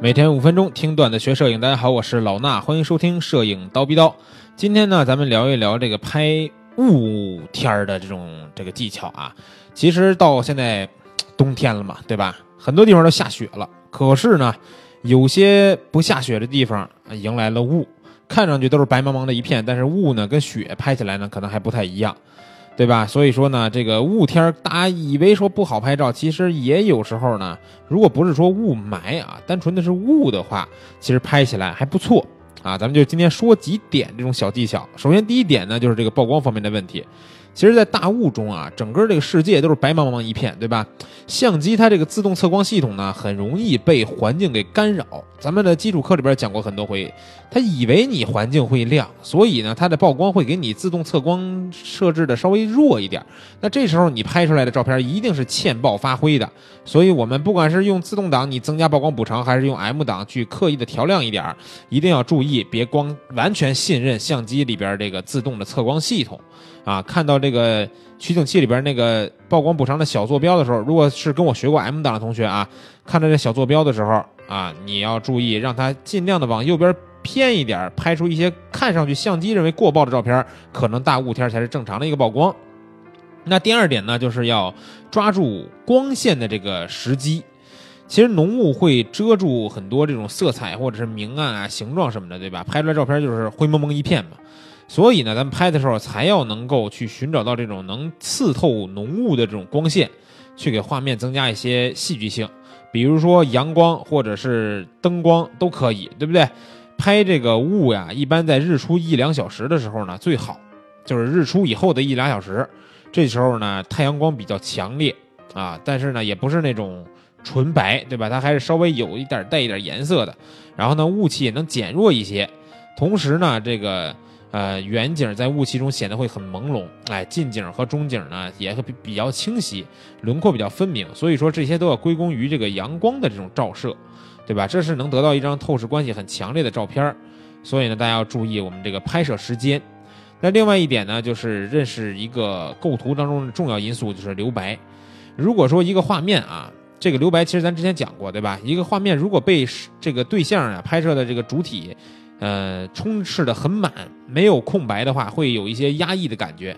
每天五分钟听段子学摄影，大家好，我是老衲，欢迎收听摄影刀逼刀。今天呢，咱们聊一聊这个拍雾天儿的这种这个技巧啊。其实到现在冬天了嘛，对吧？很多地方都下雪了，可是呢，有些不下雪的地方迎来了雾，看上去都是白茫茫的一片，但是雾呢跟雪拍起来呢可能还不太一样。对吧？所以说呢，这个雾天大家以为说不好拍照，其实也有时候呢，如果不是说雾霾啊，单纯的是雾的话，其实拍起来还不错啊。咱们就今天说几点这种小技巧。首先第一点呢，就是这个曝光方面的问题。其实，在大雾中啊，整个这个世界都是白茫茫一片，对吧？相机它这个自动测光系统呢，很容易被环境给干扰。咱们的基础课里边讲过很多回，它以为你环境会亮，所以呢，它的曝光会给你自动测光设置的稍微弱一点。那这时候你拍出来的照片一定是欠曝发挥的。所以我们不管是用自动挡你增加曝光补偿，还是用 M 档去刻意的调亮一点，一定要注意，别光完全信任相机里边这个自动的测光系统。啊，看到这个取景器里边那个曝光补偿的小坐标的时候，如果是跟我学过 M 档的同学啊，看到这小坐标的时候啊，你要注意让它尽量的往右边偏一点，拍出一些看上去相机认为过曝的照片，可能大雾天才是正常的一个曝光。那第二点呢，就是要抓住光线的这个时机。其实浓雾会遮住很多这种色彩或者是明暗啊、形状什么的，对吧？拍出来照片就是灰蒙蒙一片嘛。所以呢，咱们拍的时候才要能够去寻找到这种能刺透浓雾的这种光线，去给画面增加一些戏剧性。比如说阳光或者是灯光都可以，对不对？拍这个雾呀，一般在日出一两小时的时候呢最好，就是日出以后的一两小时，这时候呢太阳光比较强烈啊，但是呢也不是那种纯白，对吧？它还是稍微有一点带一点颜色的。然后呢，雾气也能减弱一些，同时呢，这个。呃，远景在雾气中显得会很朦胧，哎，近景和中景呢也会比比较清晰，轮廓比较分明。所以说这些都要归功于这个阳光的这种照射，对吧？这是能得到一张透视关系很强烈的照片所以呢，大家要注意我们这个拍摄时间。那另外一点呢，就是认识一个构图当中的重要因素，就是留白。如果说一个画面啊，这个留白其实咱之前讲过，对吧？一个画面如果被这个对象啊拍摄的这个主体。呃，充斥的很满，没有空白的话，会有一些压抑的感觉。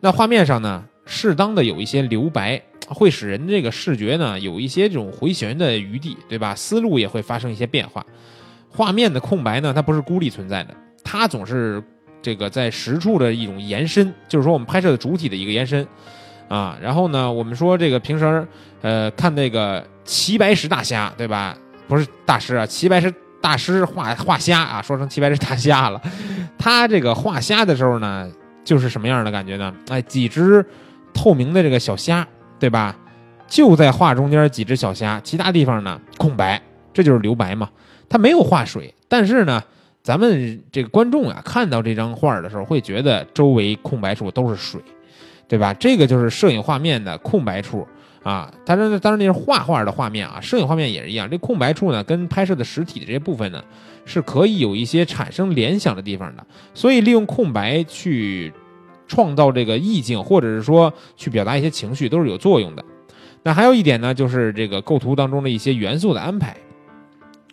那画面上呢，适当的有一些留白，会使人这个视觉呢有一些这种回旋的余地，对吧？思路也会发生一些变化。画面的空白呢，它不是孤立存在的，它总是这个在实处的一种延伸，就是说我们拍摄的主体的一个延伸啊。然后呢，我们说这个平时呃看那个齐白石大虾，对吧？不是大师啊，齐白石。大师画画虾啊，说成齐白石大虾了。他这个画虾的时候呢，就是什么样的感觉呢？哎，几只透明的这个小虾，对吧？就在画中间几只小虾，其他地方呢空白，这就是留白嘛。他没有画水，但是呢，咱们这个观众啊，看到这张画的时候，会觉得周围空白处都是水，对吧？这个就是摄影画面的空白处。啊，当然，当然那是画画的画面啊，摄影画面也是一样。这空白处呢，跟拍摄的实体的这些部分呢，是可以有一些产生联想的地方的。所以利用空白去创造这个意境，或者是说去表达一些情绪，都是有作用的。那还有一点呢，就是这个构图当中的一些元素的安排。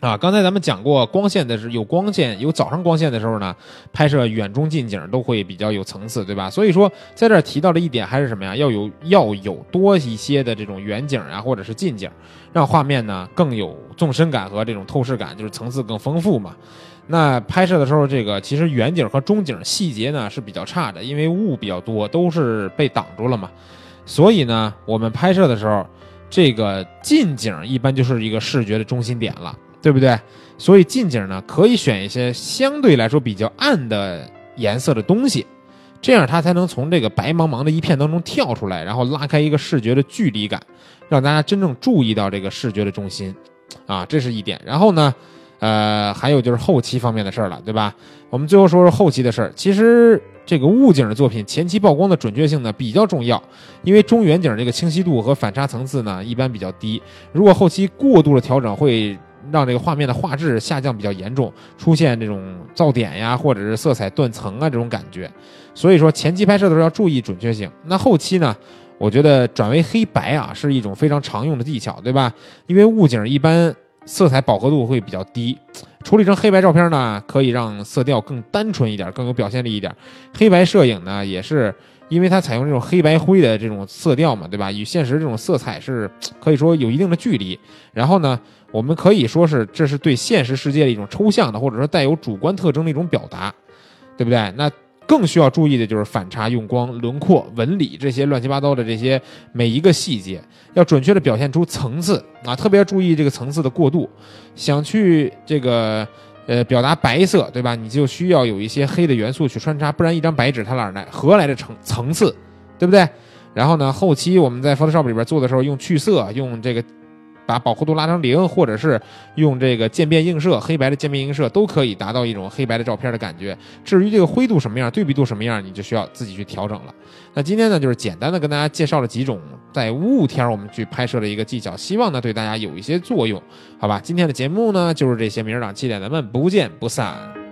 啊，刚才咱们讲过，光线的是有光线，有早上光线的时候呢，拍摄远中近景都会比较有层次，对吧？所以说，在这儿提到的一点还是什么呀？要有要有多一些的这种远景啊，或者是近景，让画面呢更有纵深感和这种透视感，就是层次更丰富嘛。那拍摄的时候，这个其实远景和中景细节呢是比较差的，因为雾比较多，都是被挡住了嘛。所以呢，我们拍摄的时候，这个近景一般就是一个视觉的中心点了。对不对？所以近景呢，可以选一些相对来说比较暗的颜色的东西，这样它才能从这个白茫茫的一片当中跳出来，然后拉开一个视觉的距离感，让大家真正注意到这个视觉的中心，啊，这是一点。然后呢，呃，还有就是后期方面的事儿了，对吧？我们最后说说后期的事儿。其实这个物景的作品前期曝光的准确性呢比较重要，因为中远景这个清晰度和反差层次呢一般比较低，如果后期过度的调整会。让这个画面的画质下降比较严重，出现这种噪点呀，或者是色彩断层啊这种感觉。所以说前期拍摄的时候要注意准确性。那后期呢，我觉得转为黑白啊是一种非常常用的技巧，对吧？因为物景一般色彩饱和度会比较低。处理成黑白照片呢，可以让色调更单纯一点，更有表现力一点。黑白摄影呢，也是因为它采用这种黑白灰的这种色调嘛，对吧？与现实这种色彩是可以说有一定的距离。然后呢，我们可以说是这是对现实世界的一种抽象的，或者说带有主观特征的一种表达，对不对？那。更需要注意的就是反差、用光、轮廓、纹理这些乱七八糟的这些每一个细节，要准确的表现出层次啊，特别注意这个层次的过渡。想去这个呃表达白色，对吧？你就需要有一些黑的元素去穿插，不然一张白纸它哪来何来的层层次，对不对？然后呢，后期我们在 Photoshop 里边做的时候，用去色，用这个。把饱和度拉成零，或者是用这个渐变映射，黑白的渐变映射都可以达到一种黑白的照片的感觉。至于这个灰度什么样，对比度什么样，你就需要自己去调整了。那今天呢，就是简单的跟大家介绍了几种在雾天我们去拍摄的一个技巧，希望呢对大家有一些作用，好吧？今天的节目呢就是这些，明儿早七点咱们不见不散。